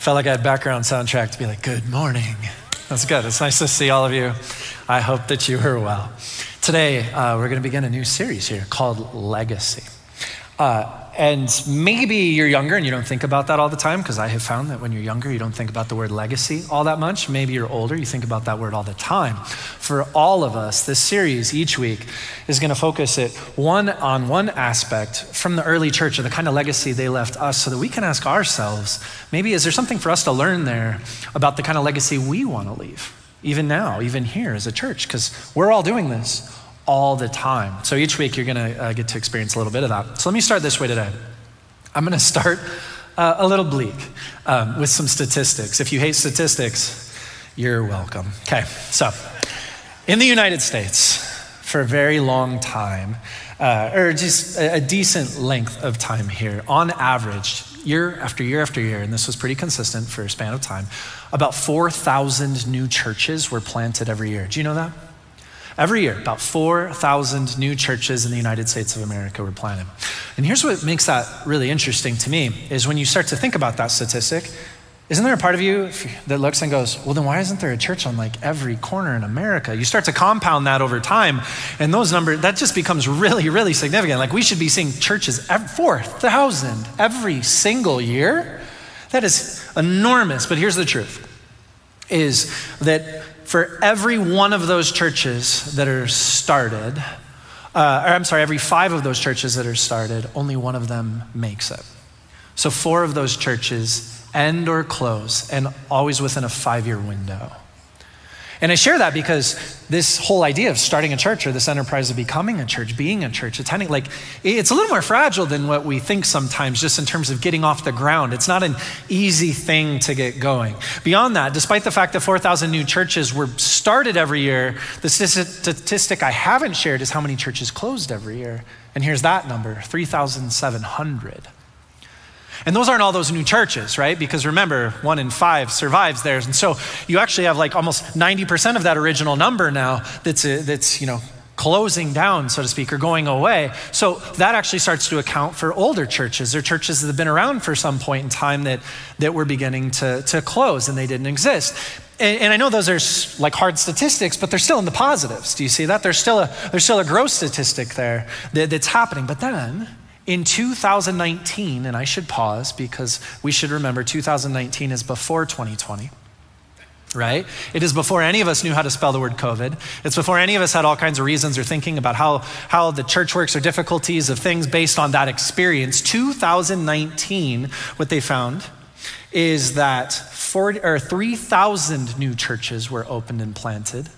Felt like I had background soundtrack to be like, good morning. That's good. It's nice to see all of you. I hope that you are well. Today, uh, we're going to begin a new series here called Legacy. Uh, and maybe you're younger and you don't think about that all the time, because I have found that when you're younger, you don't think about the word legacy all that much. Maybe you're older, you think about that word all the time. For all of us, this series each week is going to focus it one on one aspect from the early church or the kind of legacy they left us so that we can ask ourselves maybe is there something for us to learn there about the kind of legacy we want to leave, even now, even here as a church? Because we're all doing this all the time. So each week you're going to uh, get to experience a little bit of that. So let me start this way today. I'm going to start uh, a little bleak um, with some statistics. If you hate statistics, you're welcome. Okay, so in the United States, for a very long time, uh, or just a, a decent length of time here, on average, year after year after year, and this was pretty consistent for a span of time, about 4,000 new churches were planted every year. Do you know that? Every year, about 4,000 new churches in the United States of America were planted. And here's what makes that really interesting to me is when you start to think about that statistic, isn't there a part of you that looks and goes, well, then why isn't there a church on like every corner in America? You start to compound that over time, and those numbers, that just becomes really, really significant. Like we should be seeing churches, 4,000 every single year. That is enormous. But here's the truth is that for every one of those churches that are started, uh, or I'm sorry, every five of those churches that are started, only one of them makes it. So four of those churches end or close, and always within a five year window. And I share that because this whole idea of starting a church or this enterprise of becoming a church, being a church, attending, like it's a little more fragile than what we think sometimes, just in terms of getting off the ground. It's not an easy thing to get going. Beyond that, despite the fact that 4,000 new churches were started every year, the statistic I haven't shared is how many churches closed every year. And here's that number 3,700. And those aren't all those new churches, right? Because remember, one in five survives theirs. And so you actually have like almost 90% of that original number now that's, uh, that's you know, closing down, so to speak, or going away. So that actually starts to account for older churches or churches that have been around for some point in time that, that were beginning to, to close and they didn't exist. And, and I know those are like hard statistics, but they're still in the positives. Do you see that? There's still a, there's still a growth statistic there that, that's happening. But then in 2019, and I should pause because we should remember 2019 is before 2020 right? It is before any of us knew how to spell the word COVID. It's before any of us had all kinds of reasons or thinking about how, how the church works or difficulties of things based on that experience. 2019, what they found is that 40, or 3,000 new churches were opened and planted.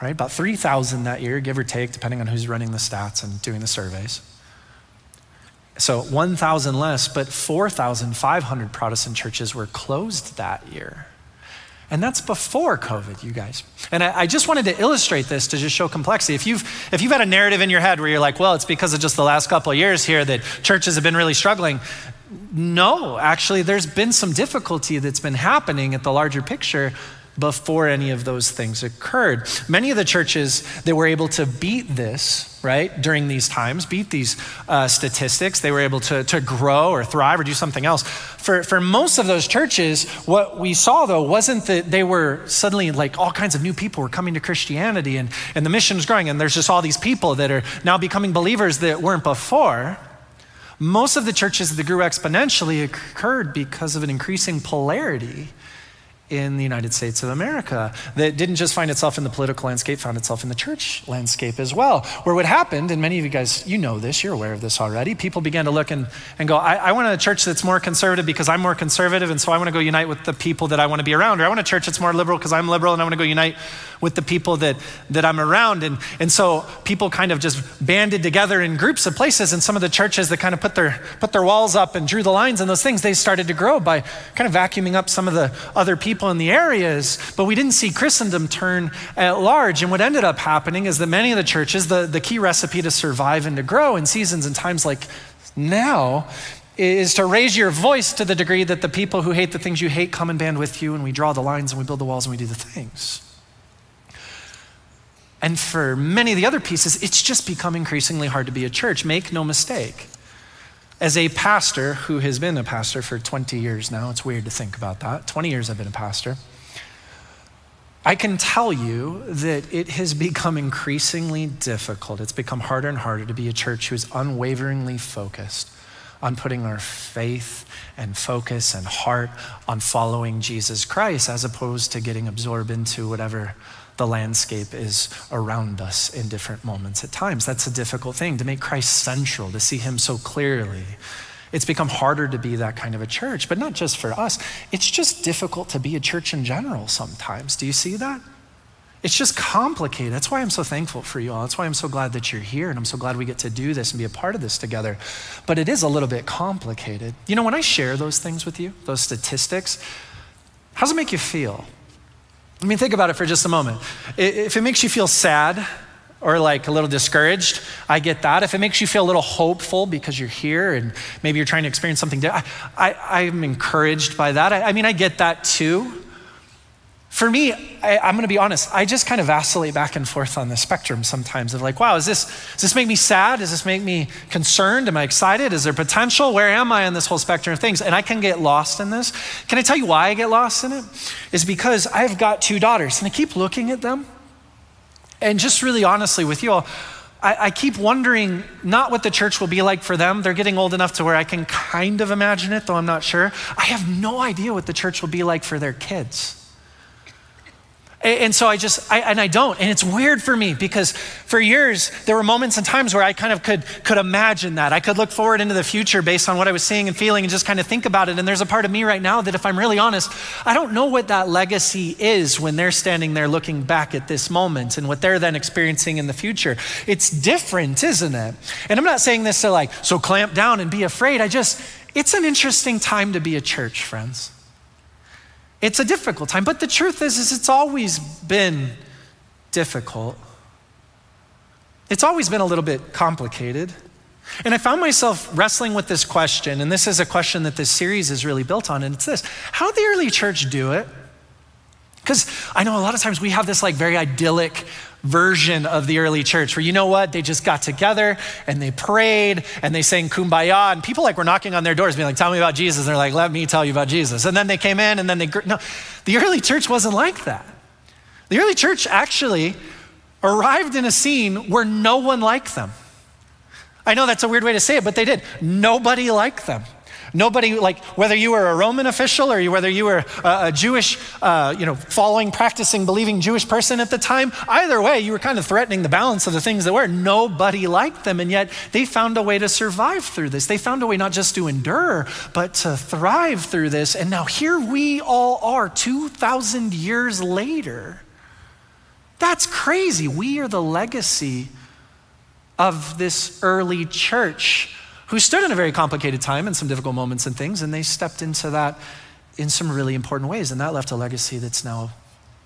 Right? About 3,000 that year, give or take, depending on who's running the stats and doing the surveys. So 1,000 less, but 4,500 Protestant churches were closed that year. And that's before COVID, you guys. And I, I, just wanted to illustrate this to just show complexity. If you've, if you've had a narrative in your head where you're like, well, it's because of just the last couple of years here that churches have been really struggling. No, actually, there's been some difficulty that's been happening at the larger picture before any of those things occurred. Many of the churches that were able to beat this, right, during these times, beat these uh, statistics, they were able to, to grow or thrive or do something else. For, for most of those churches, what we saw though wasn't that they were suddenly like all kinds of new people were coming to Christianity and, and the mission was growing, and there's just all these people that are now becoming believers that weren't before. Most of the churches that grew exponentially occurred because of an increasing polarity in the United States of America that didn't just find itself in the political landscape, found itself in the church landscape as well. Where what happened, and many of you guys, you know this, you're aware of this already, people began to look and, and go, I, I want a church that's more conservative because I'm more conservative, and so I want to go unite with the people that I want to be around. Or I want a church that's more liberal because I'm liberal, and I want to go unite with the people that, that I'm around. And, and so people kind of just banded together in groups of places, and some of the churches that kind of put their, put their walls up and drew the lines and those things, they started to grow by kind of vacuuming up some of the other people people in the areas, but we didn't see Christendom turn at large. And what ended up happening is that many of the churches, the, the key recipe to survive and to grow in seasons and times like now, is to raise your voice to the degree that the people who hate the things you hate come and band with you, and we draw the lines and we build the walls and we do the things. And for many of the other pieces, it's just become increasingly hard to be a church. Make no mistake. As a pastor who has been a pastor for 20 years now, it's weird to think about that. 20 years I've been a pastor. I can tell you that it has become increasingly difficult. It's become harder and harder to be a church who is unwaveringly focused on putting our faith and focus and heart on following Jesus Christ as opposed to getting absorbed into whatever the landscape is around us in different moments at times. That's a difficult thing to make Christ central, to see him so clearly. It's become harder to be that kind of a church, but not just for us. It's just difficult to be a church in general sometimes. Do you see that? It's just complicated. That's why I'm so thankful for you all. That's why I'm so glad that you're here and I'm so glad we get to do this and be a part of this together. But it is a little bit complicated. You know, when I share those things with you, those statistics, how does it make you feel? I mean, think about it for just a moment. If it makes you feel sad or like a little discouraged, I get that. If it makes you feel a little hopeful because you're here and maybe you're trying to experience something, I, I, am encouraged by that. I, I mean, I get that too. For me, I, am going to be honest, I just kind of vacillate back and forth on the spectrum sometimes of like, wow, is this, does this make me sad? Does this make me concerned? Am I excited? Is there potential? Where am I on this whole spectrum of things? And I can get lost in this. Can I tell you why I get lost in it? Is because I've got two daughters and I keep looking at them. And just really honestly with you all, I, I keep wondering not what the church will be like for them. They're getting old enough to where I can kind of imagine it, though I'm not sure. I have no idea what the church will be like for their kids. And so I just, I, and I don't. And it's weird for me because for years, there were moments and times where I kind of could, could imagine that. I could look forward into the future based on what I was seeing and feeling and just kind of think about it. And there's a part of me right now that, if I'm really honest, I don't know what that legacy is when they're standing there looking back at this moment and what they're then experiencing in the future. It's different, isn't it? And I'm not saying this to like, so clamp down and be afraid. I just, it's an interesting time to be a church, friends. It's a difficult time, but the truth is, is it's always been difficult. It's always been a little bit complicated. And I found myself wrestling with this question, and this is a question that this series is really built on, and it's this How did the early church do it? Because I know a lot of times we have this like very idyllic version of the early church where you know what? They just got together and they prayed and they sang kumbaya and people like were knocking on their doors being like tell me about jesus. And they're like let me tell you about jesus. And then they came in and then they no the early church wasn't like that. The early church actually arrived in a scene where no one liked them. I know that's a weird way to say it but they did. Nobody liked them Nobody, like, whether you were a Roman official or whether you were a, a Jewish, uh, you know, following, practicing, believing Jewish person at the time, either way, you were kind of threatening the balance of the things that were. Nobody liked them, and yet they found a way to survive through this. They found a way not just to endure, but to thrive through this. And now here we all are, 2,000 years later. That's crazy. We are the legacy of this early church who stood in a very complicated time and some difficult moments and things, and they stepped into that in some really important ways. And that left a legacy that's now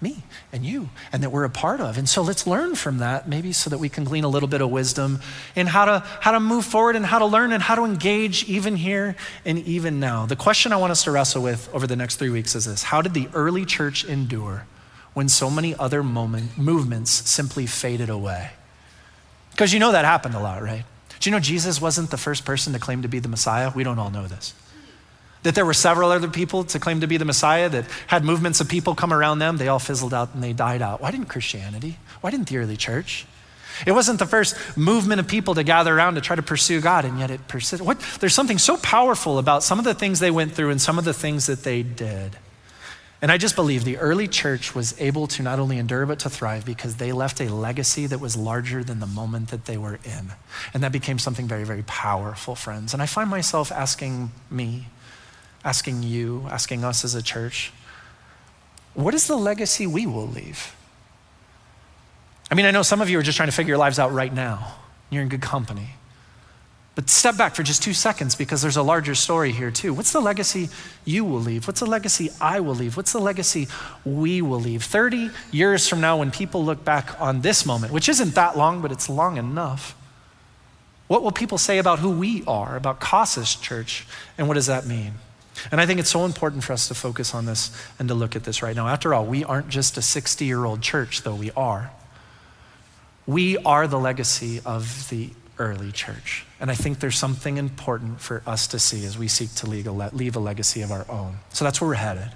me and you and that we're a part of. And so let's learn from that, maybe so that we can glean a little bit of wisdom in how to how to move forward and how to learn and how to engage even here and even now. The question I want us to wrestle with over the next three weeks is this: How did the early church endure when so many other moment, movements simply faded away? Because you know that happened a lot, right? Do you know Jesus wasn't the first person to claim to be the Messiah? We don't all know this. That there were several other people to claim to be the Messiah that had movements of people come around them. They all fizzled out and they died out. Why didn't Christianity? Why didn't the early church? It wasn't the first movement of people to gather around to try to pursue God, and yet it persisted. What, there's something so powerful about some of the things they went through and some of the things that they did. And I just believe the early church was able to not only endure, but to thrive because they left a legacy that was larger than the moment that they were in. And that became something very, very powerful, friends. And I find myself asking me, asking you, asking us as a church, what is the legacy we will leave? I mean, I know some of you are just trying to figure your lives out right now. You're in good company. But step back for just two seconds because there's a larger story here, too. What's the legacy you will leave? What's the legacy I will leave? What's the legacy we will leave? 30 years from now, when people look back on this moment, which isn't that long, but it's long enough, what will people say about who we are, about Casas Church, and what does that mean? And I think it's so important for us to focus on this and to look at this right now. After all, we aren't just a 60 year old church, though we are. We are the legacy of the early church. And I think there's something important for us to see as we seek to leave a legacy of our own. So that's where we're headed.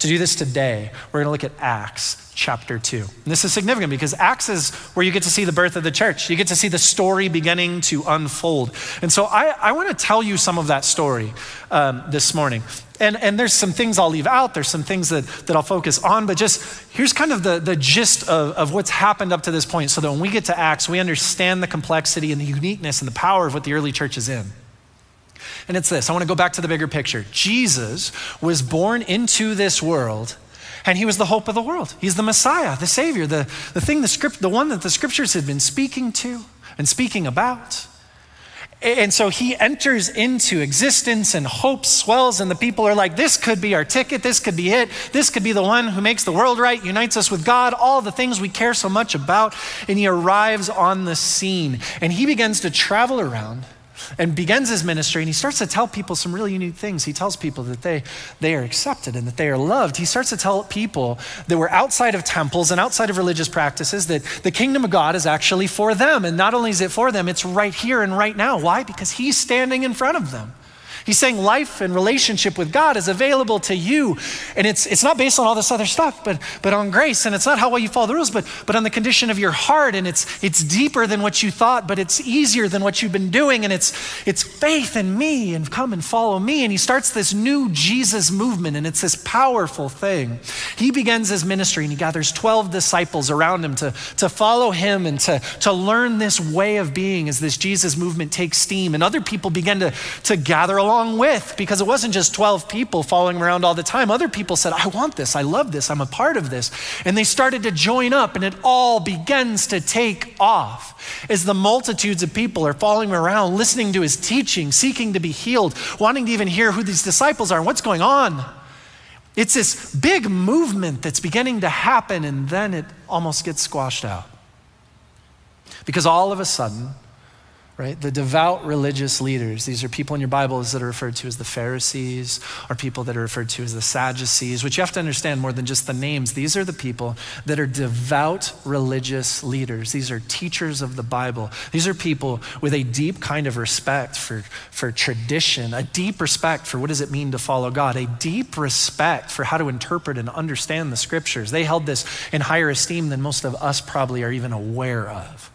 To do this today, we're going to look at Acts chapter 2. And this is significant because Acts is where you get to see the birth of the church. You get to see the story beginning to unfold. And so I, I want to tell you some of that story um, this morning. And, and there's some things I'll leave out, there's some things that, that I'll focus on, but just here's kind of the, the gist of, of what's happened up to this point so that when we get to Acts, we understand the complexity and the uniqueness and the power of what the early church is in. And it's this I want to go back to the bigger picture. Jesus was born into this world. And he was the hope of the world. He's the Messiah, the Savior, the, the thing, the script, the one that the scriptures had been speaking to and speaking about. And so he enters into existence and hope swells, and the people are like, This could be our ticket. This could be it. This could be the one who makes the world right, unites us with God, all the things we care so much about. And he arrives on the scene and he begins to travel around and begins his ministry and he starts to tell people some really unique things. He tells people that they, they are accepted and that they are loved. He starts to tell people that were outside of temples and outside of religious practices that the kingdom of God is actually for them. And not only is it for them, it's right here and right now. Why? Because he's standing in front of them. He's saying life and relationship with God is available to you. And it's, it's not based on all this other stuff, but, but on grace. And it's not how well you follow the rules, but, but on the condition of your heart. And it's, it's deeper than what you thought, but it's easier than what you've been doing. And it's, it's faith in me and come and follow me. And he starts this new Jesus movement, and it's this powerful thing. He begins his ministry and he gathers 12 disciples around him to, to follow him and to, to learn this way of being as this Jesus movement takes steam. And other people begin to, to gather along along with because it wasn't just 12 people following around all the time. Other people said, I want this, I love this, I'm a part of this. And they started to join up, and it all begins to take off as the multitudes of people are following around, listening to his teaching, seeking to be healed, wanting to even hear who these disciples are and what's going on. It's this big movement that's beginning to happen, and then it almost gets squashed out. Because all of a sudden, right? The devout religious leaders, these are people in your Bibles that are referred to as the Pharisees, or people that are referred to as the Sadducees, which you have to understand more than just the names. These are the people that are devout religious leaders. These are teachers of the Bible. These are people with a deep kind of respect for, for tradition, a deep respect for what does it mean to follow God, a deep respect for how to interpret and understand the scriptures. They held this in higher esteem than most of us probably are even aware of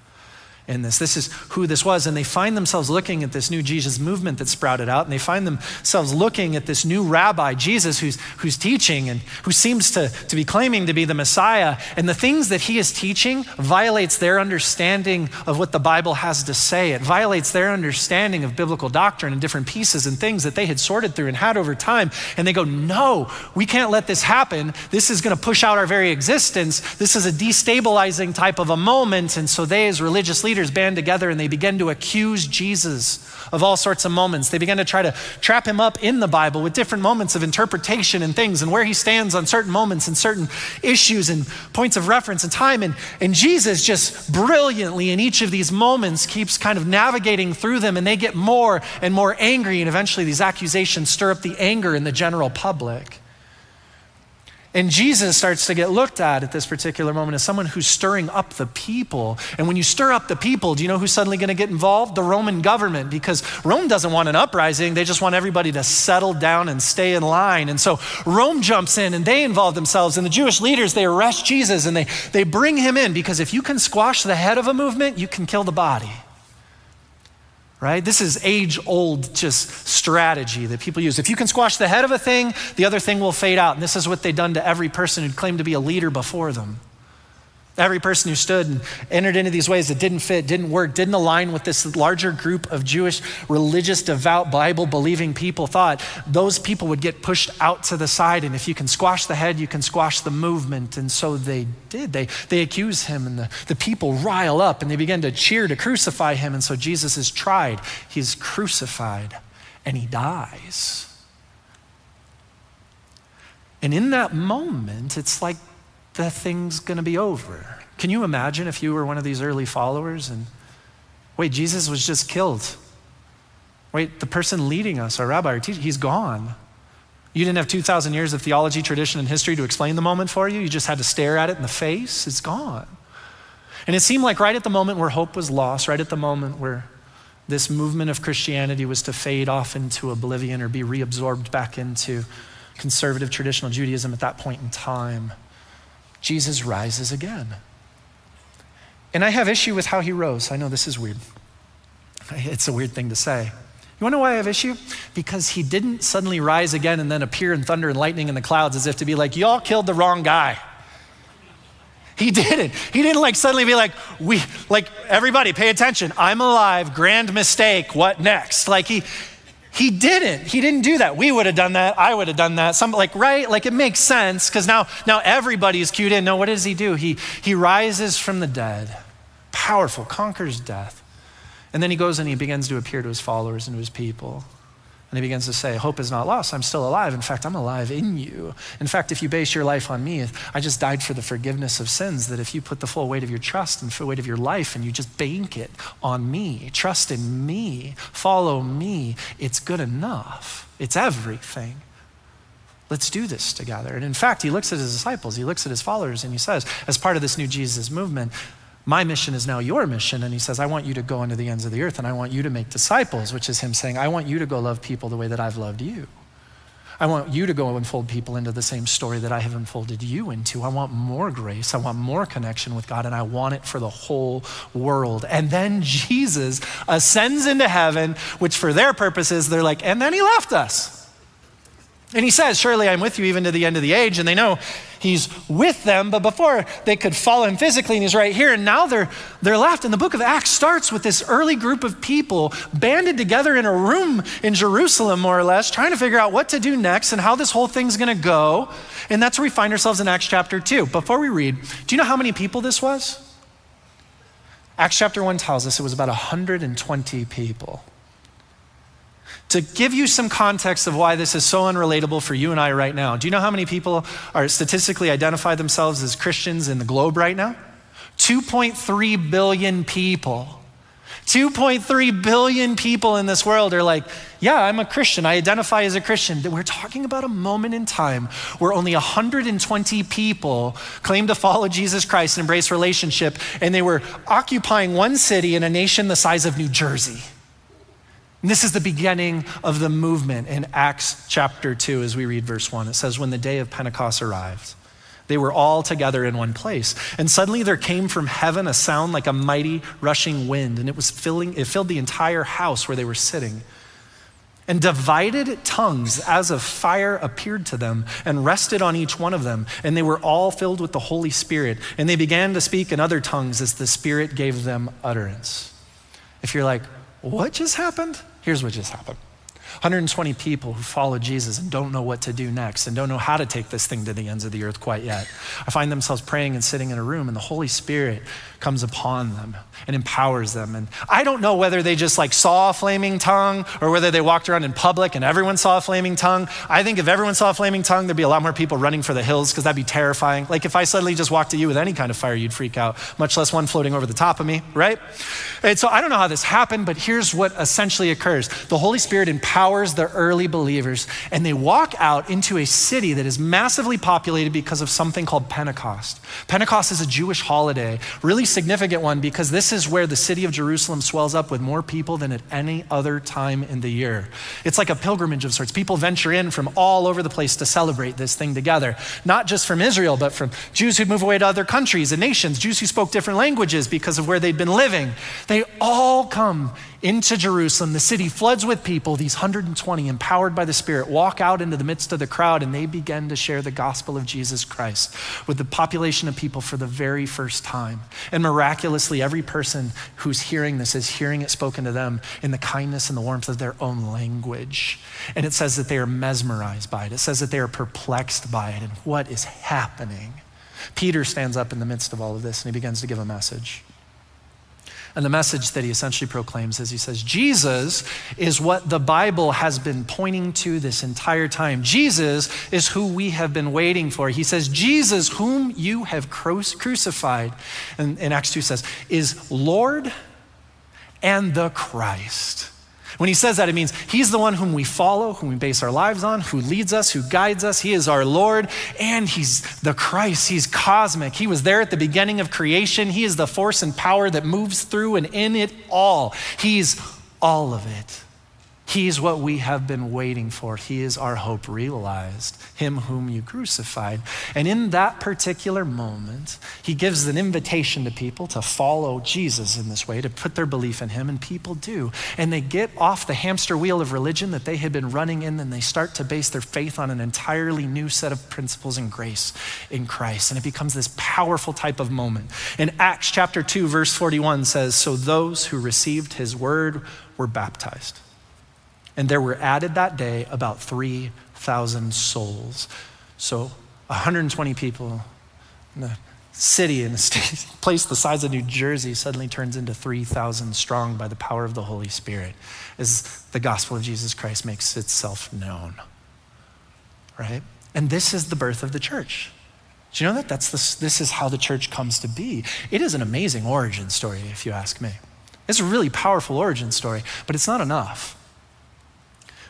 in this. This is who this was. And they find themselves looking at this new Jesus movement that sprouted out, and they find themselves looking at this new rabbi, Jesus, who's, who's teaching and who seems to, to be claiming to be the Messiah. And the things that he is teaching violates their understanding of what the Bible has to say. It violates their understanding of biblical doctrine and different pieces and things that they had sorted through and had over time. And they go, No, we can't let this happen. This is going to push out our very existence. This is a destabilizing type of a moment. And so they, as religious leaders, leaders band together and they begin to accuse Jesus of all sorts of moments. They begin to try to trap him up in the Bible with different moments of interpretation and things and where he stands on certain moments and certain issues and points of reference and time. And, and Jesus just brilliantly in each of these moments keeps kind of navigating through them and they get more and more angry. And eventually these accusations stir up the anger in the general public. And Jesus starts to get looked at at this particular moment as someone who's stirring up the people. And when you stir up the people, do you know who's suddenly going to get involved? The Roman government, because Rome doesn't want an uprising. They just want everybody to settle down and stay in line. And so Rome jumps in and they involve themselves. And the Jewish leaders, they arrest Jesus and they, they bring him in because if you can squash the head of a movement, you can kill the body right? This is age old just strategy that people use. If you can squash the head of a thing, the other thing will fade out. And this is what they've done to every person who claimed to be a leader before them. Every person who stood and entered into these ways that didn't fit, didn't work, didn't align with this larger group of Jewish, religious, devout, Bible believing people thought those people would get pushed out to the side. And if you can squash the head, you can squash the movement. And so they did. They, they accuse him, and the, the people rile up and they begin to cheer to crucify him. And so Jesus is tried, he's crucified, and he dies. And in that moment, it's like the thing's going to be over. Can you imagine if you were one of these early followers and wait, Jesus was just killed? Wait, the person leading us, our rabbi, our teacher, he's gone. You didn't have 2,000 years of theology, tradition, and history to explain the moment for you. You just had to stare at it in the face. It's gone. And it seemed like right at the moment where hope was lost, right at the moment where this movement of Christianity was to fade off into oblivion or be reabsorbed back into conservative traditional Judaism at that point in time, Jesus rises again. And I have issue with how he rose. I know this is weird. It's a weird thing to say. You wanna know why I have issue? Because he didn't suddenly rise again and then appear in thunder and lightning in the clouds as if to be like, y'all killed the wrong guy. He didn't. He didn't like suddenly be like, we, like, everybody pay attention. I'm alive, grand mistake, what next? Like, he, he didn't. He didn't do that. We would have done that. I would have done that. Some like right, like it makes sense because now now everybody's cued in. No, what does he do? He he rises from the dead, powerful, conquers death, and then he goes and he begins to appear to his followers and to his people. And he begins to say, Hope is not lost. I'm still alive. In fact, I'm alive in you. In fact, if you base your life on me, I just died for the forgiveness of sins. That if you put the full weight of your trust and full weight of your life and you just bank it on me, trust in me, follow me, it's good enough. It's everything. Let's do this together. And in fact, he looks at his disciples, he looks at his followers, and he says, as part of this new Jesus movement, my mission is now your mission. And he says, I want you to go into the ends of the earth and I want you to make disciples, which is him saying, I want you to go love people the way that I've loved you. I want you to go unfold people into the same story that I have unfolded you into. I want more grace. I want more connection with God, and I want it for the whole world. And then Jesus ascends into heaven, which for their purposes, they're like, and then he left us. And he says, Surely I'm with you even to the end of the age. And they know he's with them, but before they could follow him physically, and he's right here, and now they're, they're left. And the book of Acts starts with this early group of people banded together in a room in Jerusalem, more or less, trying to figure out what to do next and how this whole thing's gonna go. And that's where we find ourselves in Acts chapter 2. Before we read, do you know how many people this was? Acts chapter 1 tells us it was about 120 people. To give you some context of why this is so unrelatable for you and I right now, do you know how many people are statistically identify themselves as Christians in the globe right now? 2.3 billion people. 2.3 billion people in this world are like, yeah, I'm a Christian. I identify as a Christian. We're talking about a moment in time where only 120 people claimed to follow Jesus Christ and embrace relationship, and they were occupying one city in a nation the size of New Jersey. And this is the beginning of the movement in Acts chapter 2 as we read verse 1. It says, When the day of Pentecost arrived, they were all together in one place. And suddenly there came from heaven a sound like a mighty rushing wind, and it was filling, it filled the entire house where they were sitting. And divided tongues as of fire appeared to them and rested on each one of them. And they were all filled with the Holy Spirit. And they began to speak in other tongues as the Spirit gave them utterance. If you're like, what just happened? Here's what just happened 120 people who follow Jesus and don't know what to do next and don't know how to take this thing to the ends of the earth quite yet. I find themselves praying and sitting in a room, and the Holy Spirit comes upon them and empowers them. And I don't know whether they just like saw a flaming tongue or whether they walked around in public and everyone saw a flaming tongue. I think if everyone saw a flaming tongue, there'd be a lot more people running for the hills because that'd be terrifying. Like if I suddenly just walked to you with any kind of fire, you'd freak out, much less one floating over the top of me, right? And so I don't know how this happened, but here's what essentially occurs the Holy Spirit empowers the early believers, and they walk out into a city that is massively populated because of something called Pentecost. Pentecost is a Jewish holiday, really significant one because this is where the city of Jerusalem swells up with more people than at any other time in the year. It's like a pilgrimage of sorts. People venture in from all over the place to celebrate this thing together, not just from Israel, but from Jews who'd move away to other countries and nations, Jews who spoke different languages because of where they'd been living. They all come into Jerusalem. The city floods with people. These 120, empowered by the Spirit, walk out into the midst of the crowd and they begin to share the gospel of Jesus Christ with the population of people for the very first time. And miraculously, every person who's hearing this is hearing it spoken to them in the kindness and the warmth of their own language. And it says that they are mesmerized by it, it says that they are perplexed by it. And what is happening? Peter stands up in the midst of all of this and he begins to give a message. And the message that he essentially proclaims is he says, Jesus is what the Bible has been pointing to this entire time. Jesus is who we have been waiting for. He says, Jesus, whom you have crucified, and, and Acts 2 says, is Lord and the Christ. When he says that, it means he's the one whom we follow, whom we base our lives on, who leads us, who guides us. He is our Lord, and he's the Christ. He's cosmic. He was there at the beginning of creation. He is the force and power that moves through and in it all. He's all of it. He's what we have been waiting for. He is our hope realized, Him whom you crucified. And in that particular moment, He gives an invitation to people to follow Jesus in this way, to put their belief in Him, and people do. And they get off the hamster wheel of religion that they had been running in, and they start to base their faith on an entirely new set of principles and grace in Christ. And it becomes this powerful type of moment. In Acts chapter 2, verse 41 says, So those who received His word were baptized. And there were added that day about 3,000 souls. So 120 people in a city, in a state, place the size of New Jersey suddenly turns into 3,000 strong by the power of the Holy Spirit as the gospel of Jesus Christ makes itself known. Right? And this is the birth of the church. Do you know that? That's the, this is how the church comes to be. It is an amazing origin story, if you ask me. It's a really powerful origin story, but it's not enough.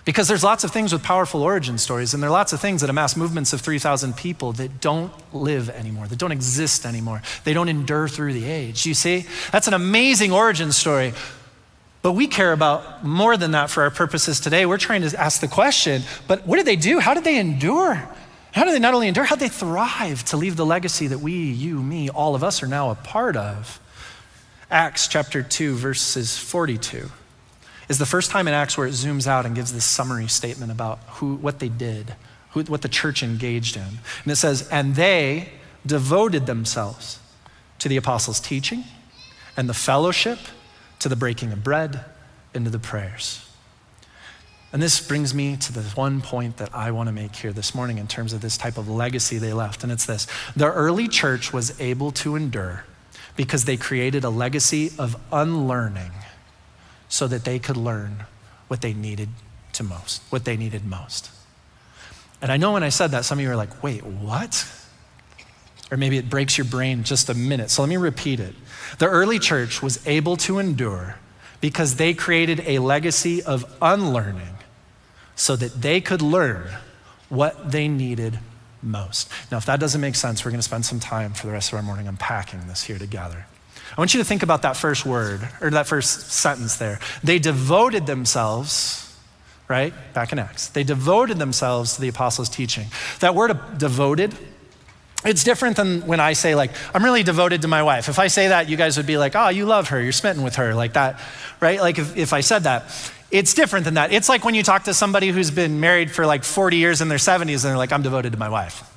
Because there's lots of things with powerful origin stories, and there are lots of things that amass movements of 3,000 people that don't live anymore, that don't exist anymore. They don't endure through the age. You see? That's an amazing origin story. But we care about more than that for our purposes today. We're trying to ask the question, but what did they do? How did they endure? How did they not only endure, how did they thrive to leave the legacy that we, you, me, all of us are now a part of? Acts chapter 2, verses 42 is the first time in Acts where it zooms out and gives this summary statement about who, what they did, who, what the church engaged in. And it says, And they devoted themselves to the apostles' teaching and the fellowship, to the breaking of bread, and to the prayers. And this brings me to the one point that I want to make here this morning in terms of this type of legacy they left. And it's this the early church was able to endure because they created a legacy of unlearning so that they could learn what they needed to most, what they needed most. And I know when I said that, some of you are like, wait, what? Or maybe it breaks your brain just a minute. So let me repeat it. The early church was able to endure because they created a legacy of unlearning so that they could learn what they needed most. Now, if that doesn't make sense, we're going to spend some time for the rest of our morning unpacking this here together. I want you to think about that first word, or that first sentence there. They devoted themselves, right? Back in Acts. They devoted themselves to the apostles' teaching. That word devoted, it's different than when I say, like, I'm really devoted to my wife. If I say that, you guys would be like, oh, you love her, you're smitten with her, like that, right? Like if, if I said that. It's different than that. It's like when you talk to somebody who's been married for like 40 years in their 70s and they're like, I'm devoted to my wife.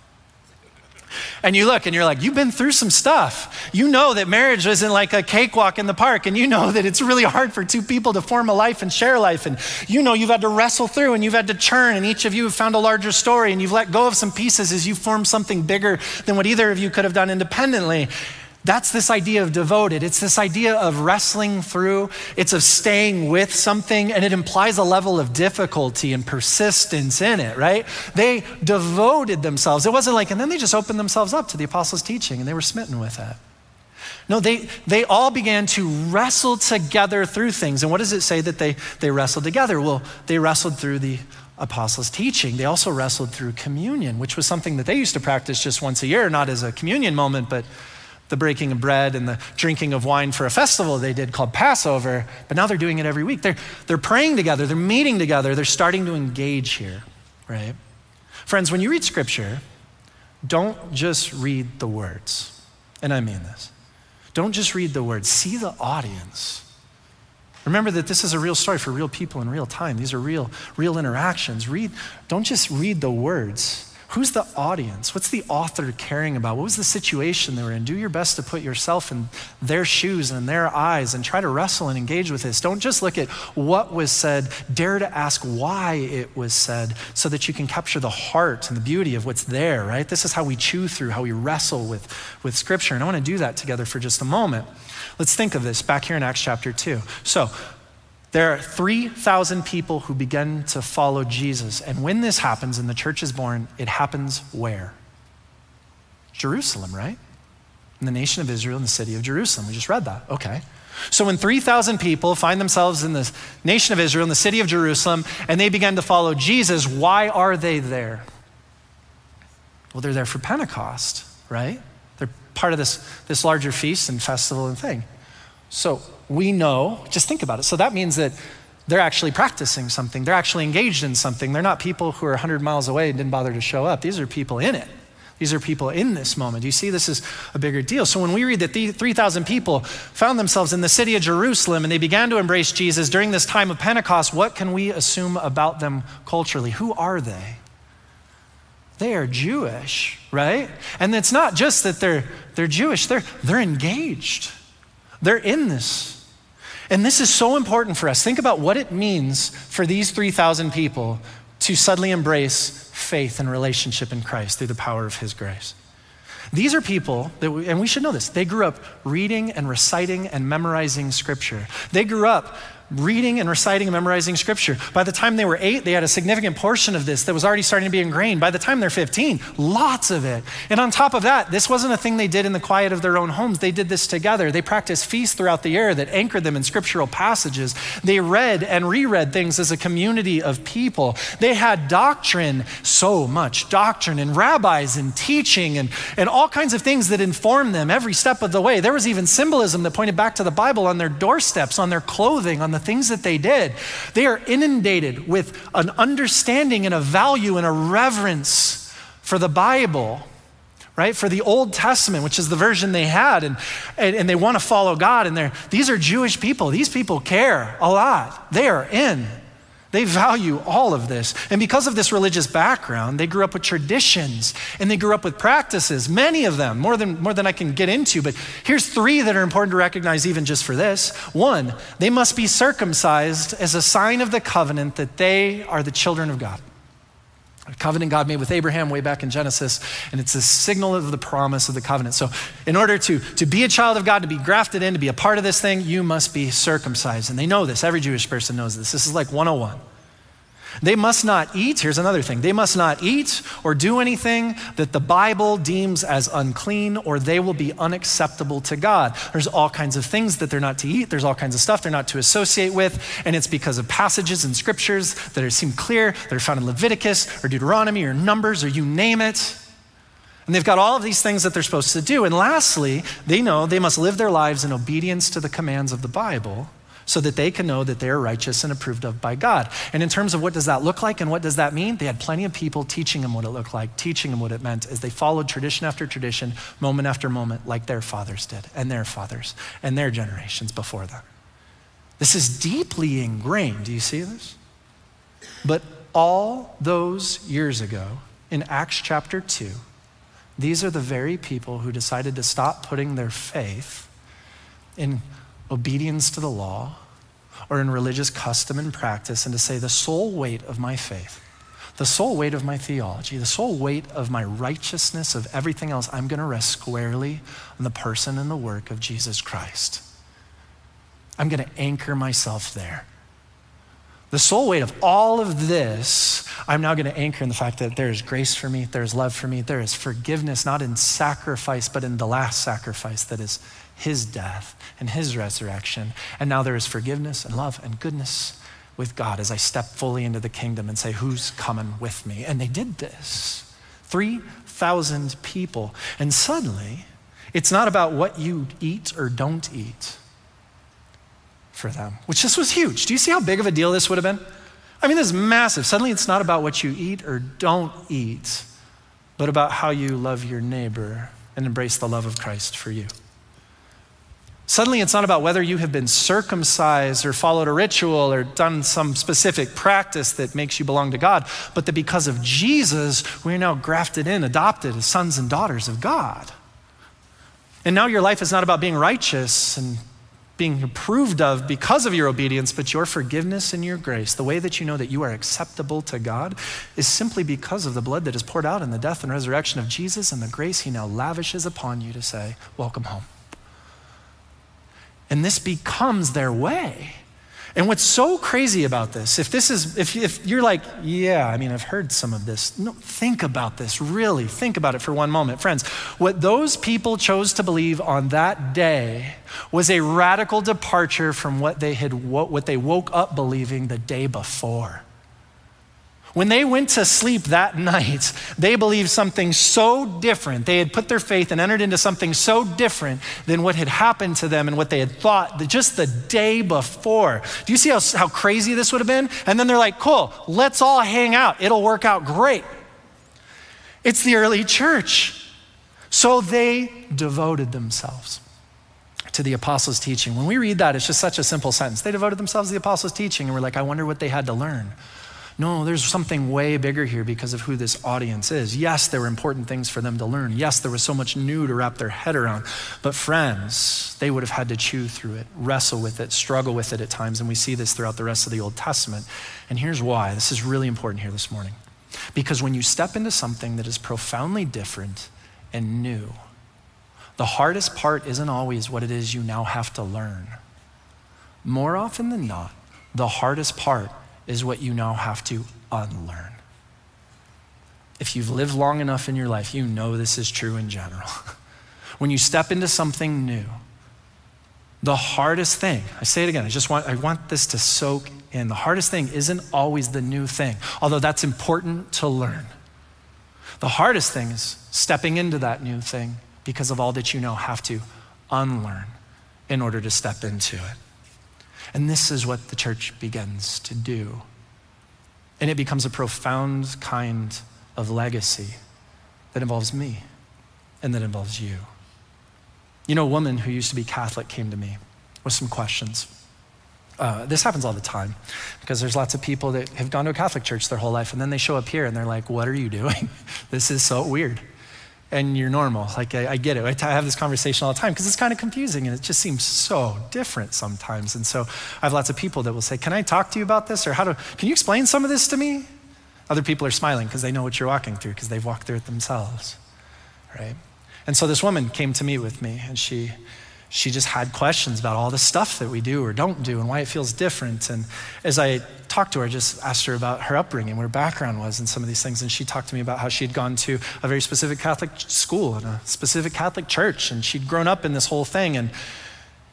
And you look and you're like, you've been through some stuff. You know that marriage isn't like a cakewalk in the park, and you know that it's really hard for two people to form a life and share life. And you know you've had to wrestle through and you've had to churn, and each of you have found a larger story, and you've let go of some pieces as you form something bigger than what either of you could have done independently. That's this idea of devoted. It's this idea of wrestling through, it's of staying with something, and it implies a level of difficulty and persistence in it, right? They devoted themselves. It wasn't like, and then they just opened themselves up to the apostles' teaching and they were smitten with it. No, they, they all began to wrestle together through things. And what does it say that they, they wrestled together? Well, they wrestled through the apostles' teaching. They also wrestled through communion, which was something that they used to practice just once a year, not as a communion moment, but the breaking of bread and the drinking of wine for a festival they did called Passover, but now they're doing it every week. They're, they're praying together, they're meeting together, they're starting to engage here, right? Friends, when you read scripture, don't just read the words. And I mean this. Don't just read the words, see the audience. Remember that this is a real story for real people in real time. These are real, real interactions. Read, don't just read the words Who's the audience? What's the author caring about? What was the situation they were in? Do your best to put yourself in their shoes and in their eyes and try to wrestle and engage with this. Don't just look at what was said, dare to ask why it was said so that you can capture the heart and the beauty of what's there, right? This is how we chew through, how we wrestle with, with Scripture. And I want to do that together for just a moment. Let's think of this back here in Acts chapter 2. So, there are 3,000 people who begin to follow Jesus. And when this happens and the church is born, it happens where? Jerusalem, right? In the nation of Israel, in the city of Jerusalem. We just read that. Okay. So when 3,000 people find themselves in the nation of Israel, in the city of Jerusalem, and they begin to follow Jesus, why are they there? Well, they're there for Pentecost, right? They're part of this, this larger feast and festival and thing. So we know, just think about it. So that means that they're actually practicing something. They're actually engaged in something. They're not people who are 100 miles away and didn't bother to show up. These are people in it. These are people in this moment. You see, this is a bigger deal. So when we read that 3,000 people found themselves in the city of Jerusalem and they began to embrace Jesus during this time of Pentecost, what can we assume about them culturally? Who are they? They are Jewish, right? And it's not just that they're, they're Jewish, they're, they're engaged. They're in this. And this is so important for us. Think about what it means for these 3,000 people to suddenly embrace faith and relationship in Christ through the power of His grace. These are people that, we, and we should know this, they grew up reading and reciting and memorizing scripture. They grew up reading and reciting and memorizing scripture. By the time they were eight, they had a significant portion of this that was already starting to be ingrained. By the time they're 15, lots of it. And on top of that, this wasn't a thing they did in the quiet of their own homes. They did this together. They practiced feasts throughout the year that anchored them in scriptural passages. They read and reread things as a community of people. They had doctrine, so much doctrine, and rabbis and teaching and, and all kinds of things that informed them every step of the way. There was even symbolism that pointed back to the Bible on their doorsteps, on their clothing, on the things that they did. They are inundated with an understanding and a value and a reverence for the Bible, right? For the Old Testament, which is the version they had, and, and, and they want to follow God. And they're, these are Jewish people. These people care a lot. They are in. They value all of this. And because of this religious background, they grew up with traditions and they grew up with practices, many of them, more than, more than I can get into. But here's three that are important to recognize, even just for this. One, they must be circumcised as a sign of the covenant that they are the children of God. Covenant God made with Abraham way back in Genesis, and it's a signal of the promise of the covenant. So, in order to, to be a child of God, to be grafted in, to be a part of this thing, you must be circumcised. And they know this. Every Jewish person knows this. This is like 101. They must not eat, here's another thing, they must not eat or do anything that the Bible deems as unclean or they will be unacceptable to God. There's all kinds of things that they're not to eat, there's all kinds of stuff they're not to associate with, and it's because of passages in scriptures that are, seem clear, that are found in Leviticus or Deuteronomy or Numbers or you name it. And they've got all of these things that they're supposed to do. And lastly, they know they must live their lives in obedience to the commands of the Bible so that they can know that they are righteous and approved of by God. And in terms of what does that look like and what does that mean, they had plenty of people teaching them what it looked like, teaching them what it meant as they followed tradition after tradition, moment after moment, like their fathers did, and their fathers, and their generations before them. This is deeply ingrained. Do you see this? But all those years ago, in Acts chapter 2, these are the very people who decided to stop putting their faith in obedience to the law or in religious custom and practice, and to say, the sole weight of my faith, the sole weight of my theology, the sole weight of my righteousness, of everything else, I'm going to rest squarely on the person and the work of Jesus Christ. I'm going to anchor myself there. The sole weight of all of this, I'm now going to anchor in the fact that there is grace for me, there is love for me, there is forgiveness, not in sacrifice, but in the last sacrifice that is his death and his resurrection. And now there is forgiveness and love and goodness with God as I step fully into the kingdom and say, Who's coming with me? And they did this 3,000 people. And suddenly, it's not about what you eat or don't eat for them, which this was huge. Do you see how big of a deal this would have been? I mean, this is massive. Suddenly, it's not about what you eat or don't eat, but about how you love your neighbor and embrace the love of Christ for you. Suddenly, it's not about whether you have been circumcised or followed a ritual or done some specific practice that makes you belong to God, but that because of Jesus, we're now grafted in, adopted as sons and daughters of God. And now your life is not about being righteous and being approved of because of your obedience, but your forgiveness and your grace, the way that you know that you are acceptable to God, is simply because of the blood that is poured out in the death and resurrection of Jesus and the grace he now lavishes upon you to say, Welcome home. And this becomes their way. And what's so crazy about this, if this is, if, if you're like, yeah, I mean, I've heard some of this, no, think about this, really, think about it for one moment. Friends, what those people chose to believe on that day was a radical departure from what they had, what, what they woke up believing the day before. When they went to sleep that night, they believed something so different. They had put their faith and entered into something so different than what had happened to them and what they had thought just the day before. Do you see how, how crazy this would have been? And then they're like, cool, let's all hang out. It'll work out great. It's the early church. So they devoted themselves to the apostles' teaching. When we read that, it's just such a simple sentence. They devoted themselves to the apostles' teaching, and we're like, I wonder what they had to learn. No, there's something way bigger here because of who this audience is. Yes, there were important things for them to learn. Yes, there was so much new to wrap their head around. But, friends, they would have had to chew through it, wrestle with it, struggle with it at times. And we see this throughout the rest of the Old Testament. And here's why this is really important here this morning. Because when you step into something that is profoundly different and new, the hardest part isn't always what it is you now have to learn. More often than not, the hardest part is what you now have to unlearn. If you've lived long enough in your life, you know this is true in general. when you step into something new, the hardest thing, I say it again, I just want, I want this to soak in. The hardest thing isn't always the new thing, although that's important to learn. The hardest thing is stepping into that new thing because of all that you know have to unlearn in order to step into it. And this is what the church begins to do. And it becomes a profound kind of legacy that involves me and that involves you. You know, a woman who used to be Catholic came to me with some questions. Uh, this happens all the time because there's lots of people that have gone to a Catholic church their whole life and then they show up here and they're like, What are you doing? this is so weird and you're normal. Like, I, I get it. I, t- I have this conversation all the time because it's kind of confusing and it just seems so different sometimes. And so I have lots of people that will say, Can I talk to you about this? Or how do, can you explain some of this to me? Other people are smiling because they know what you're walking through because they've walked through it themselves, right? And so this woman came to meet with me and she, she just had questions about all the stuff that we do or don't do and why it feels different. And as I talked to her, I just asked her about her upbringing, what her background was, and some of these things. And she talked to me about how she'd gone to a very specific Catholic school and a specific Catholic church, and she'd grown up in this whole thing. And,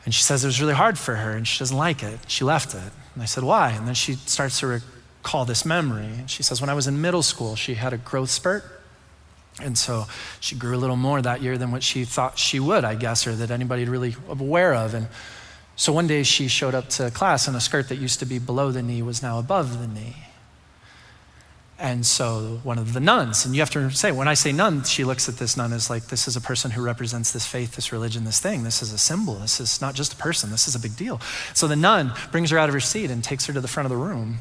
and she says it was really hard for her, and she doesn't like it. She left it. And I said, Why? And then she starts to recall this memory. And she says, When I was in middle school, she had a growth spurt and so she grew a little more that year than what she thought she would, I guess, or that anybody really aware of. And so one day she showed up to class in a skirt that used to be below the knee was now above the knee. And so one of the nuns, and you have to say, when I say nun, she looks at this nun as like, this is a person who represents this faith, this religion, this thing. This is a symbol. This is not just a person. This is a big deal. So the nun brings her out of her seat and takes her to the front of the room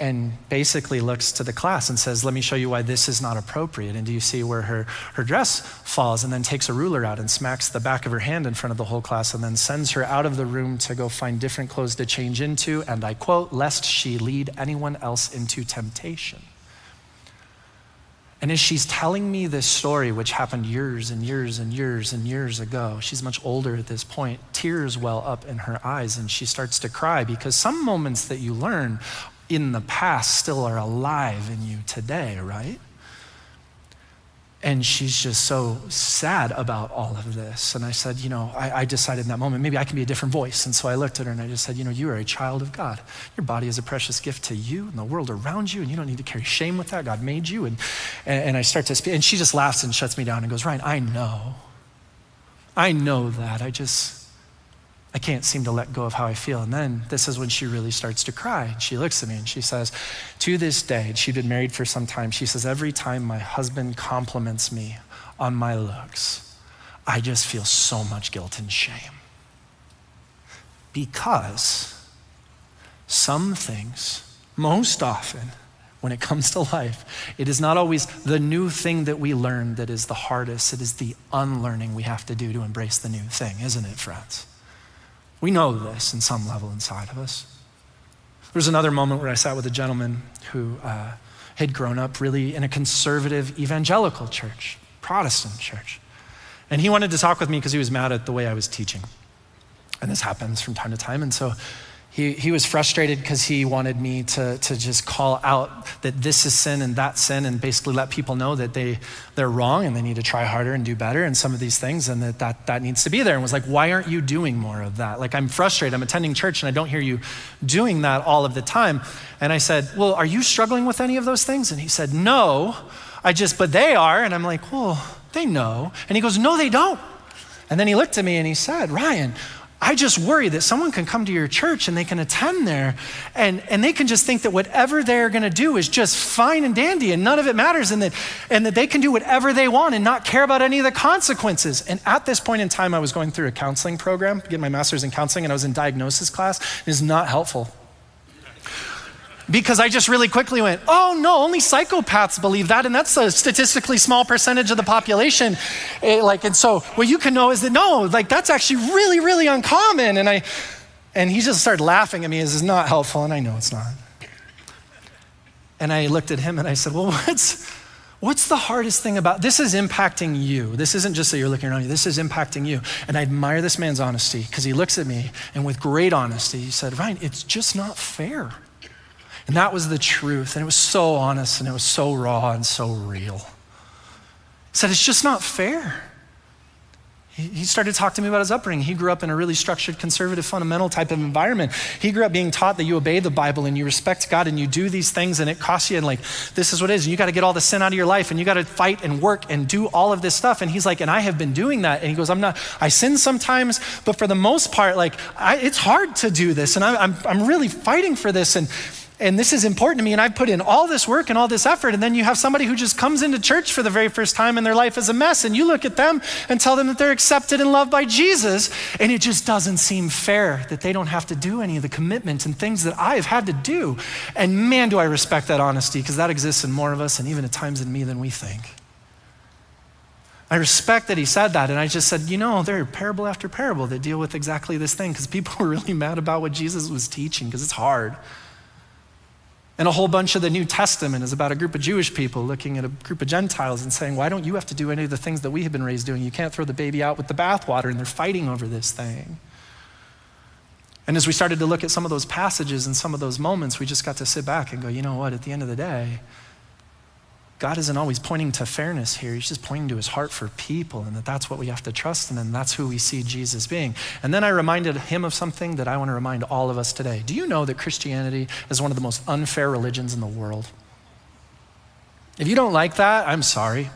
and basically looks to the class and says, Let me show you why this is not appropriate. And do you see where her, her dress falls? And then takes a ruler out and smacks the back of her hand in front of the whole class and then sends her out of the room to go find different clothes to change into. And I quote, lest she lead anyone else into temptation. And as she's telling me this story, which happened years and years and years and years ago, she's much older at this point, tears well up in her eyes and she starts to cry because some moments that you learn in the past still are alive in you today, right? And she's just so sad about all of this. And I said, You know, I, I, decided in that moment, maybe I can be a different voice. And so I looked at her and I just said, You know, you are a child of God. Your body is a precious gift to you and the world around you, and you don't need to carry shame with that. God made you. And, and, and I start to speak, and she just laughs and shuts me down and goes, Ryan, I know. I know that. I just, I can't seem to let go of how I feel. And then this is when she really starts to cry. She looks at me and she says, To this day, she'd been married for some time. She says, Every time my husband compliments me on my looks, I just feel so much guilt and shame. Because some things, most often, when it comes to life, it is not always the new thing that we learn that is the hardest. It is the unlearning we have to do to embrace the new thing, isn't it, friends? We know this in some level inside of us. There was another moment where I sat with a gentleman who uh, had grown up really in a conservative evangelical church, Protestant church. And he wanted to talk with me because he was mad at the way I was teaching. And this happens from time to time. And so He, he was frustrated because he wanted me to, to just call out that this is sin and that sin and basically let people know that they, they're wrong and they need to try harder and do better and some of these things and that, that that needs to be there. And was like, why aren't you doing more of that? Like, I'm frustrated. I'm attending church and I don't hear you doing that all of the time. And I said, well, are you struggling with any of those things? And he said, no, I just, but they are. And I'm like, well, they know. And he goes, no, they don't. And then he looked at me and he said, Ryan, I just worry that someone can come to your church and they can attend there and, and they can just think that whatever they're going to do is just fine and dandy and none of it matters and that, and that they can do whatever they want and not care about any of the consequences. And at this point in time, I was going through a counseling program, getting my master's in counseling, and I was in diagnosis class. It is not helpful because I just really quickly went, oh no, only psychopaths believe that, and that's a statistically small percentage of the population. It, like, and so what you can know is that no, like that's actually really, really uncommon. And I, and he just started laughing at me. This is not helpful, and I know it's not. And I looked at him and I said, well, what's What's the hardest thing about this? Is impacting you. This isn't just that you're looking around you. This is impacting you. And I admire this man's honesty because he looks at me and with great honesty, he said, Ryan, it's just not fair. And that was the truth. And it was so honest and it was so raw and so real. He said, It's just not fair. He started talking to me about his upbringing. He grew up in a really structured, conservative, fundamental type of environment. He grew up being taught that you obey the Bible and you respect God and you do these things and it costs you, and like, this is what it is. And you got to get all the sin out of your life and you got to fight and work and do all of this stuff. And he's like, and I have been doing that. And he goes, I'm not, I sin sometimes, but for the most part, like, I, it's hard to do this. And I, I'm, I'm really fighting for this. And, and this is important to me, and I've put in all this work and all this effort, and then you have somebody who just comes into church for the very first time and their life is a mess, and you look at them and tell them that they're accepted and loved by Jesus, and it just doesn't seem fair that they don't have to do any of the commitments and things that I've had to do. And man, do I respect that honesty, because that exists in more of us and even at times in me than we think. I respect that he said that, and I just said, you know, there are parable after parable that deal with exactly this thing, because people were really mad about what Jesus was teaching, because it's hard. And a whole bunch of the New Testament is about a group of Jewish people looking at a group of Gentiles and saying, Why don't you have to do any of the things that we have been raised doing? You can't throw the baby out with the bathwater, and they're fighting over this thing. And as we started to look at some of those passages and some of those moments, we just got to sit back and go, You know what? At the end of the day, God isn't always pointing to fairness here. He's just pointing to his heart for people, and that that's what we have to trust in, and that's who we see Jesus being. And then I reminded him of something that I want to remind all of us today. Do you know that Christianity is one of the most unfair religions in the world? If you don't like that, I'm sorry.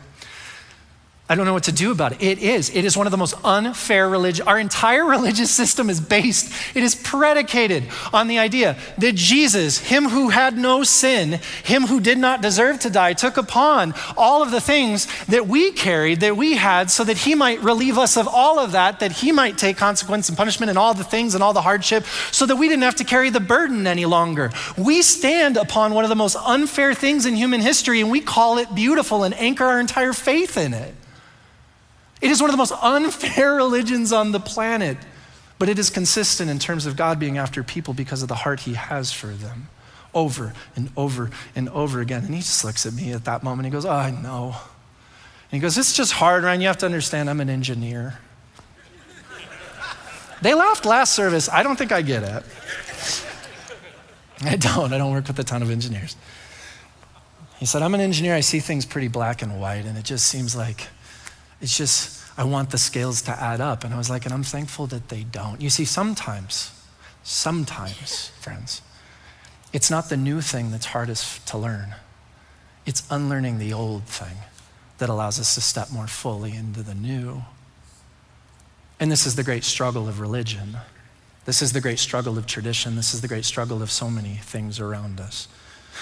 I don't know what to do about it. It is. It is one of the most unfair religion. Our entire religious system is based, it is predicated on the idea that Jesus, him who had no sin, him who did not deserve to die, took upon all of the things that we carried, that we had, so that he might relieve us of all of that, that he might take consequence and punishment and all the things and all the hardship, so that we didn't have to carry the burden any longer. We stand upon one of the most unfair things in human history, and we call it beautiful and anchor our entire faith in it. It is one of the most unfair religions on the planet, but it is consistent in terms of God being after people because of the heart He has for them over and over and over again. And He just looks at me at that moment. He goes, Oh, I know. And He goes, It's just hard, Ryan. You have to understand I'm an engineer. they laughed last service. I don't think I get it. I don't. I don't work with a ton of engineers. He said, I'm an engineer. I see things pretty black and white, and it just seems like it's just, I want the scales to add up. And I was like, and I'm thankful that they don't. You see, sometimes, sometimes, friends, it's not the new thing that's hardest to learn, it's unlearning the old thing that allows us to step more fully into the new. And this is the great struggle of religion. This is the great struggle of tradition. This is the great struggle of so many things around us.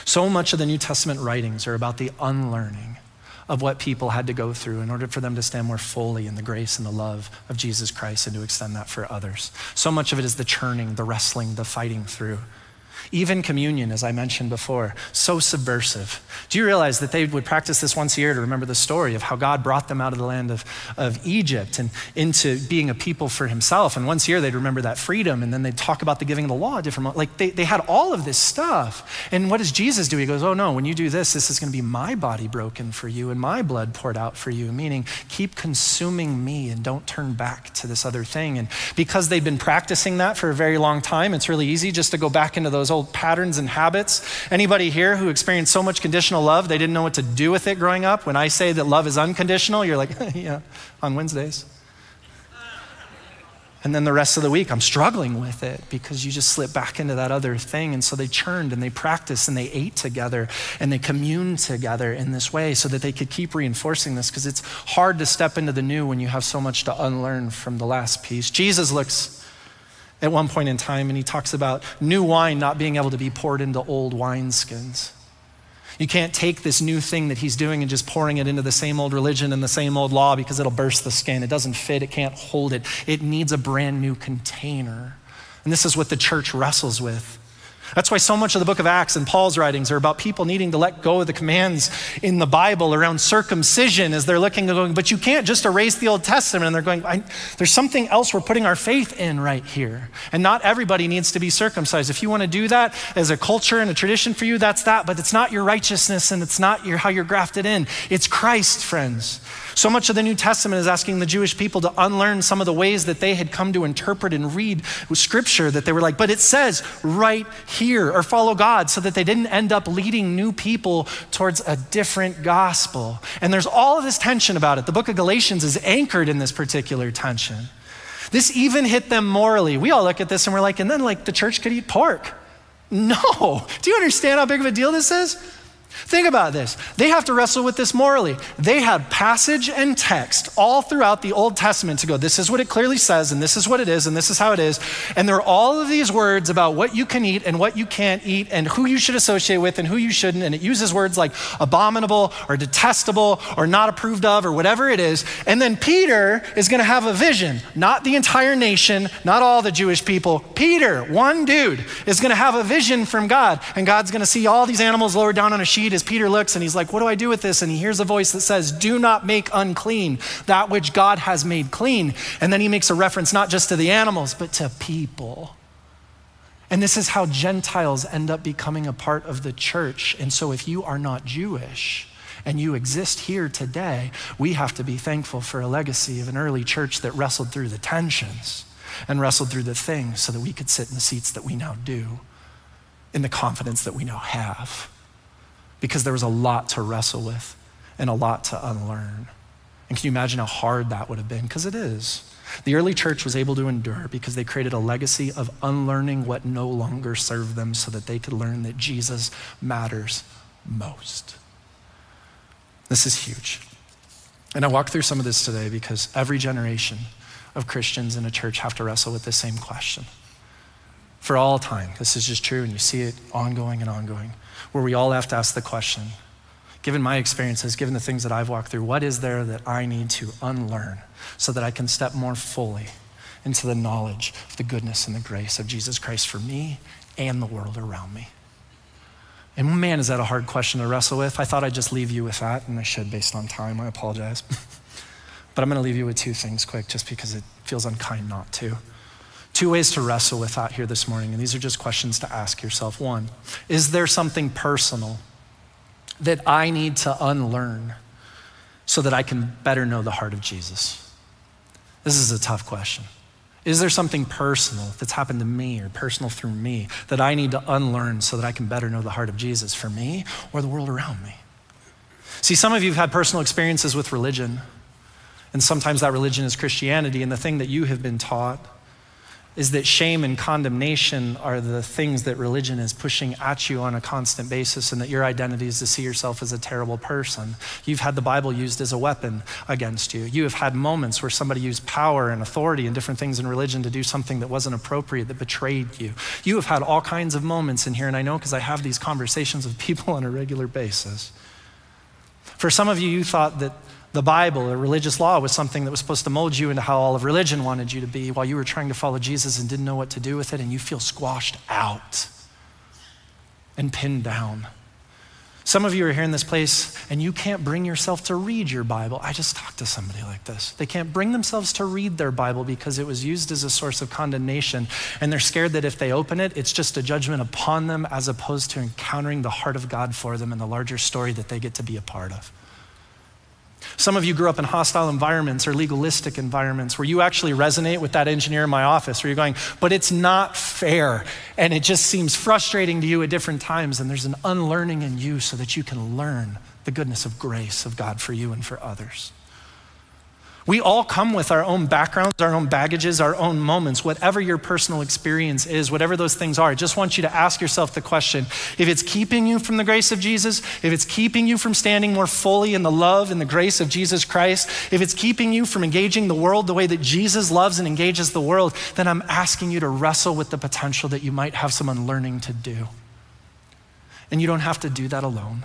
So much of the New Testament writings are about the unlearning of what people had to go through in order for them to stand more fully in the grace and the love of Jesus Christ and to extend that for others. So much of it is the churning, the wrestling, the fighting through. Even communion, as I mentioned before, so subversive. Do you realize that they would practice this once a year to remember the story of how God brought them out of the land of, of Egypt and into being a people for himself? And once a year they'd remember that freedom and then they'd talk about the giving of the law different. Like they, they had all of this stuff. And what does Jesus do? He goes, Oh no, when you do this, this is going to be my body broken for you and my blood poured out for you. Meaning, keep consuming me and don't turn back to this other thing. And because they've been practicing that for a very long time, it's really easy just to go back into those old old patterns and habits. Anybody here who experienced so much conditional love they didn't know what to do with it growing up? When I say that love is unconditional, you're like, yeah, on Wednesdays. And then the rest of the week, I'm struggling with it because you just slip back into that other thing. And so they churned and they practiced and they ate together and they communed together in this way so that they could keep reinforcing this because it's hard to step into the new when you have so much to unlearn from the last piece. Jesus looks at one point in time, and he talks about new wine not being able to be poured into old wineskins. You can't take this new thing that he's doing and just pouring it into the same old religion and the same old law because it'll burst the skin. It doesn't fit, it can't hold it. It needs a brand new container. And this is what the church wrestles with. That's why so much of the book of Acts and Paul's writings are about people needing to let go of the commands in the Bible around circumcision as they're looking and going, but you can't just erase the Old Testament. And they're going, there's something else we're putting our faith in right here. And not everybody needs to be circumcised. If you want to do that as a culture and a tradition for you, that's that. But it's not your righteousness and it's not your, how you're grafted in. It's Christ, friends. So much of the New Testament is asking the Jewish people to unlearn some of the ways that they had come to interpret and read scripture that they were like, but it says right here or follow God so that they didn't end up leading new people towards a different gospel. And there's all of this tension about it. The book of Galatians is anchored in this particular tension. This even hit them morally. We all look at this and we're like, and then like the church could eat pork. No. Do you understand how big of a deal this is? Think about this. They have to wrestle with this morally. They had passage and text all throughout the Old Testament to go, this is what it clearly says, and this is what it is, and this is how it is. And there are all of these words about what you can eat and what you can't eat, and who you should associate with and who you shouldn't. And it uses words like abominable or detestable or not approved of or whatever it is. And then Peter is going to have a vision, not the entire nation, not all the Jewish people. Peter, one dude, is going to have a vision from God, and God's going to see all these animals lowered down on a sheet as Peter looks and he's like, What do I do with this? And he hears a voice that says, Do not make unclean that which God has made clean. And then he makes a reference not just to the animals, but to people. And this is how Gentiles end up becoming a part of the church. And so if you are not Jewish, and you exist here today, we have to be thankful for a legacy of an early church that wrestled through the tensions and wrestled through the things so that we could sit in the seats that we now do, in the confidence that we now have because there was a lot to wrestle with and a lot to unlearn. And can you imagine how hard that would have been? Because it is. The early church was able to endure because they created a legacy of unlearning what no longer served them so that they could learn that Jesus matters most. This is huge. And I walk through some of this today because every generation of Christians in a church have to wrestle with the same question. For all time, this is just true, and you see it ongoing and ongoing where we all have to ask the question given my experiences, given the things that I've walked through, what is there that I need to unlearn so that I can step more fully into the knowledge of the goodness and the grace of Jesus Christ for me and the world around me? And man, is that a hard question to wrestle with? I thought I'd just leave you with that, and I should based on time. I apologize. but I'm going to leave you with two things quick just because it feels unkind not to. Two ways to wrestle with that here this morning, and these are just questions to ask yourself. One, is there something personal that I need to unlearn so that I can better know the heart of Jesus? This is a tough question. Is there something personal that's happened to me or personal through me that I need to unlearn so that I can better know the heart of Jesus for me or the world around me? See, some of you have had personal experiences with religion, and sometimes that religion is Christianity, and the thing that you have been taught is that shame and condemnation are the things that religion is pushing at you on a constant basis, and that your identity is to see yourself as a terrible person. You've had the Bible used as a weapon against you. You have had moments where somebody used power and authority and different things in religion to do something that wasn't appropriate, that betrayed you. You have had all kinds of moments in here, and I know because I have these conversations with people on a regular basis. For some of you, you thought that the Bible or religious law was something that was supposed to mold you into how all of religion wanted you to be while you were trying to follow Jesus and didn't know what to do with it, and you feel squashed out. and pinned down. Some of you are here in this place and you can't bring yourself to read your Bible. I just talked to somebody like this. They can't bring themselves to read their Bible because it was used as a source of condemnation. And they're scared that if they open it, it's just a judgment upon them as opposed to encountering the heart of God for them and the larger story that they get to be a part of. Some of you grew up in hostile environments or legalistic environments where you actually resonate with that engineer in my office, where you're going, but it's not fair. And it just seems frustrating to you at different times. And there's an unlearning in you so that you can learn the goodness of grace of God for you and for others. We all come with our own backgrounds, our own baggages, our own moments, whatever your personal experience is, whatever those things are. I just want you to ask yourself the question if it's keeping you from the grace of Jesus, if it's keeping you from standing more fully in the love and the grace of Jesus Christ, if it's keeping you from engaging the world the way that Jesus loves and engages the world, then I'm asking you to wrestle with the potential that you might have some unlearning to do. And you don't have to do that alone.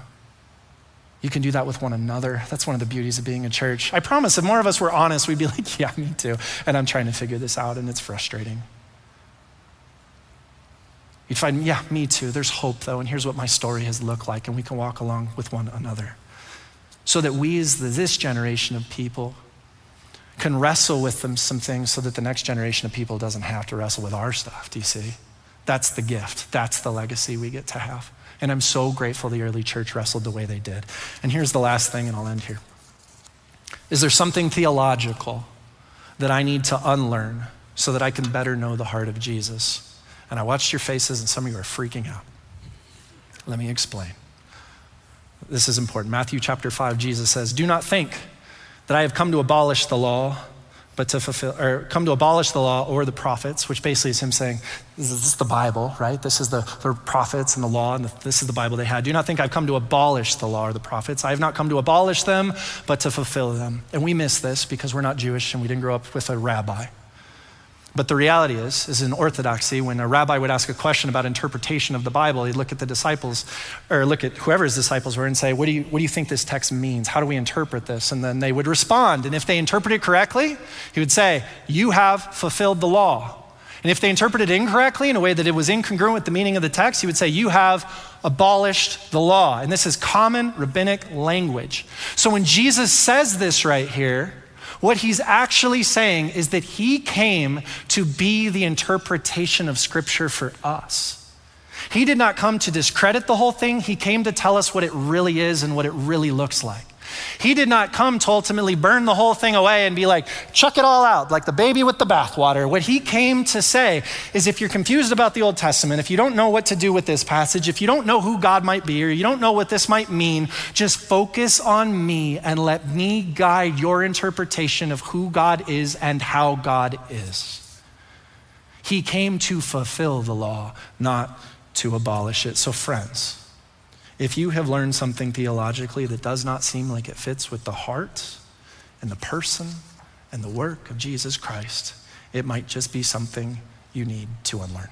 You can do that with one another. That's one of the beauties of being a church. I promise, if more of us were honest, we'd be like, yeah, me too. And I'm trying to figure this out, and it's frustrating. You'd find, yeah, me too. There's hope, though, and here's what my story has looked like, and we can walk along with one another. So that we, as this generation of people, can wrestle with them some things so that the next generation of people doesn't have to wrestle with our stuff. Do you see? That's the gift. That's the legacy we get to have. And I'm so grateful the early church wrestled the way they did. And here's the last thing, and I'll end here. Is there something theological that I need to unlearn so that I can better know the heart of Jesus? And I watched your faces, and some of you are freaking out. Let me explain. This is important. Matthew chapter 5, Jesus says, Do not think that I have come to abolish the law but to fulfill or come to abolish the law or the prophets, which basically is him saying, This is the Bible, right? This is the, the prophets and the law, and the, this is the Bible they had. Do not think I've come to abolish the law or the prophets. I have not come to abolish them, but to fulfill them. And we miss this because we're not Jewish and we didn't grow up with a rabbi. But the reality is, is in orthodoxy, when a rabbi would ask a question about interpretation of the Bible, he'd look at the disciples, or look at whoever his disciples were and say, what do, you, what do you think this text means? How do we interpret this? And then they would respond. And if they interpreted correctly, he would say, You have fulfilled the law. And if they interpreted incorrectly in a way that it was incongruent with the meaning of the text, he would say, You have abolished the law. And this is common rabbinic language. So when Jesus says this right here, what he's actually saying is that he came to be the interpretation of Scripture for us. He did not come to discredit the whole thing, he came to tell us what it really is and what it really looks like. He did not come to ultimately burn the whole thing away and be like, chuck it all out, like the baby with the bathwater. What he came to say is if you're confused about the Old Testament, if you don't know what to do with this passage, if you don't know who God might be, or you don't know what this might mean, just focus on me and let me guide your interpretation of who God is and how God is. He came to fulfill the law, not to abolish it. So, friends, if you have learned something theologically that does not seem like it fits with the heart and the person and the work of Jesus Christ, it might just be something you need to unlearn.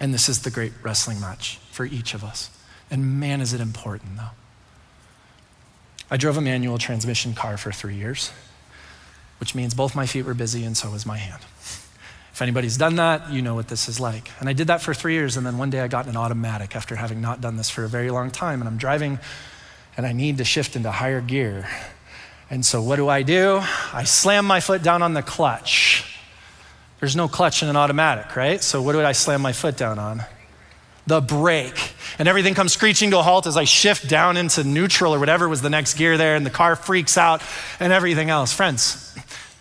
And this is the great wrestling match for each of us. And man, is it important though. I drove a manual transmission car for three years, which means both my feet were busy and so was my hand. If anybody's done that, you know what this is like. And I did that for three years, and then one day I got an automatic after having not done this for a very long time. And I'm driving, and I need to shift into higher gear. And so what do I do? I slam my foot down on the clutch. There's no clutch in an automatic, right? So what do I slam my foot down on? The brake. And everything comes screeching to a halt as I shift down into neutral or whatever was the next gear there, and the car freaks out and everything else. Friends,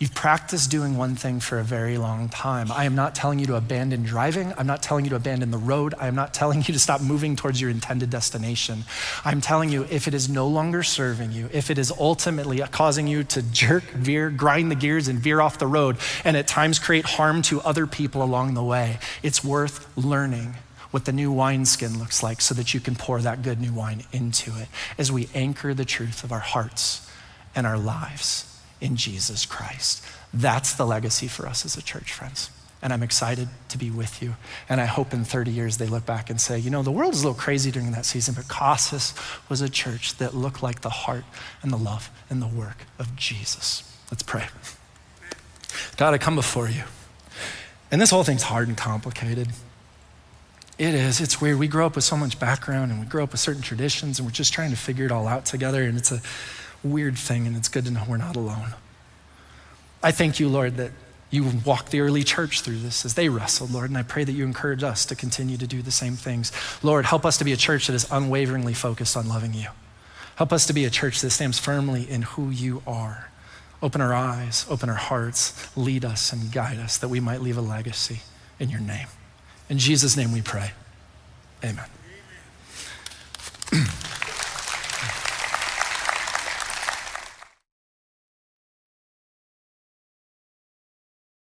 You've practiced doing one thing for a very long time. I am not telling you to abandon driving. I'm not telling you to abandon the road. I am not telling you to stop moving towards your intended destination. I'm telling you if it is no longer serving you, if it is ultimately causing you to jerk, veer, grind the gears, and veer off the road, and at times create harm to other people along the way, it's worth learning what the new wineskin looks like so that you can pour that good new wine into it as we anchor the truth of our hearts and our lives in Jesus Christ. That's the legacy for us as a church, friends. And I'm excited to be with you. And I hope in 30 years they look back and say, you know, the world was a little crazy during that season, but Casas was a church that looked like the heart and the love and the work of Jesus. Let's pray. God, I come before you. And this whole thing's hard and complicated. It is. It's weird. We grow up with so much background and we grow up with certain traditions and we're just trying to figure it all out together. And it's a weird thing and it's good to know we're not alone. I thank you, Lord, that you walked the early church through this as they wrestled, Lord. And I pray that you encourage us to continue to do the same things. Lord, help us to be a church that is unwaveringly focused on loving you. Help us to be a church that stands firmly in who you are. Open our eyes, open our hearts, lead us and guide us that we might leave a legacy in your name. In Jesus' name we pray. Amen.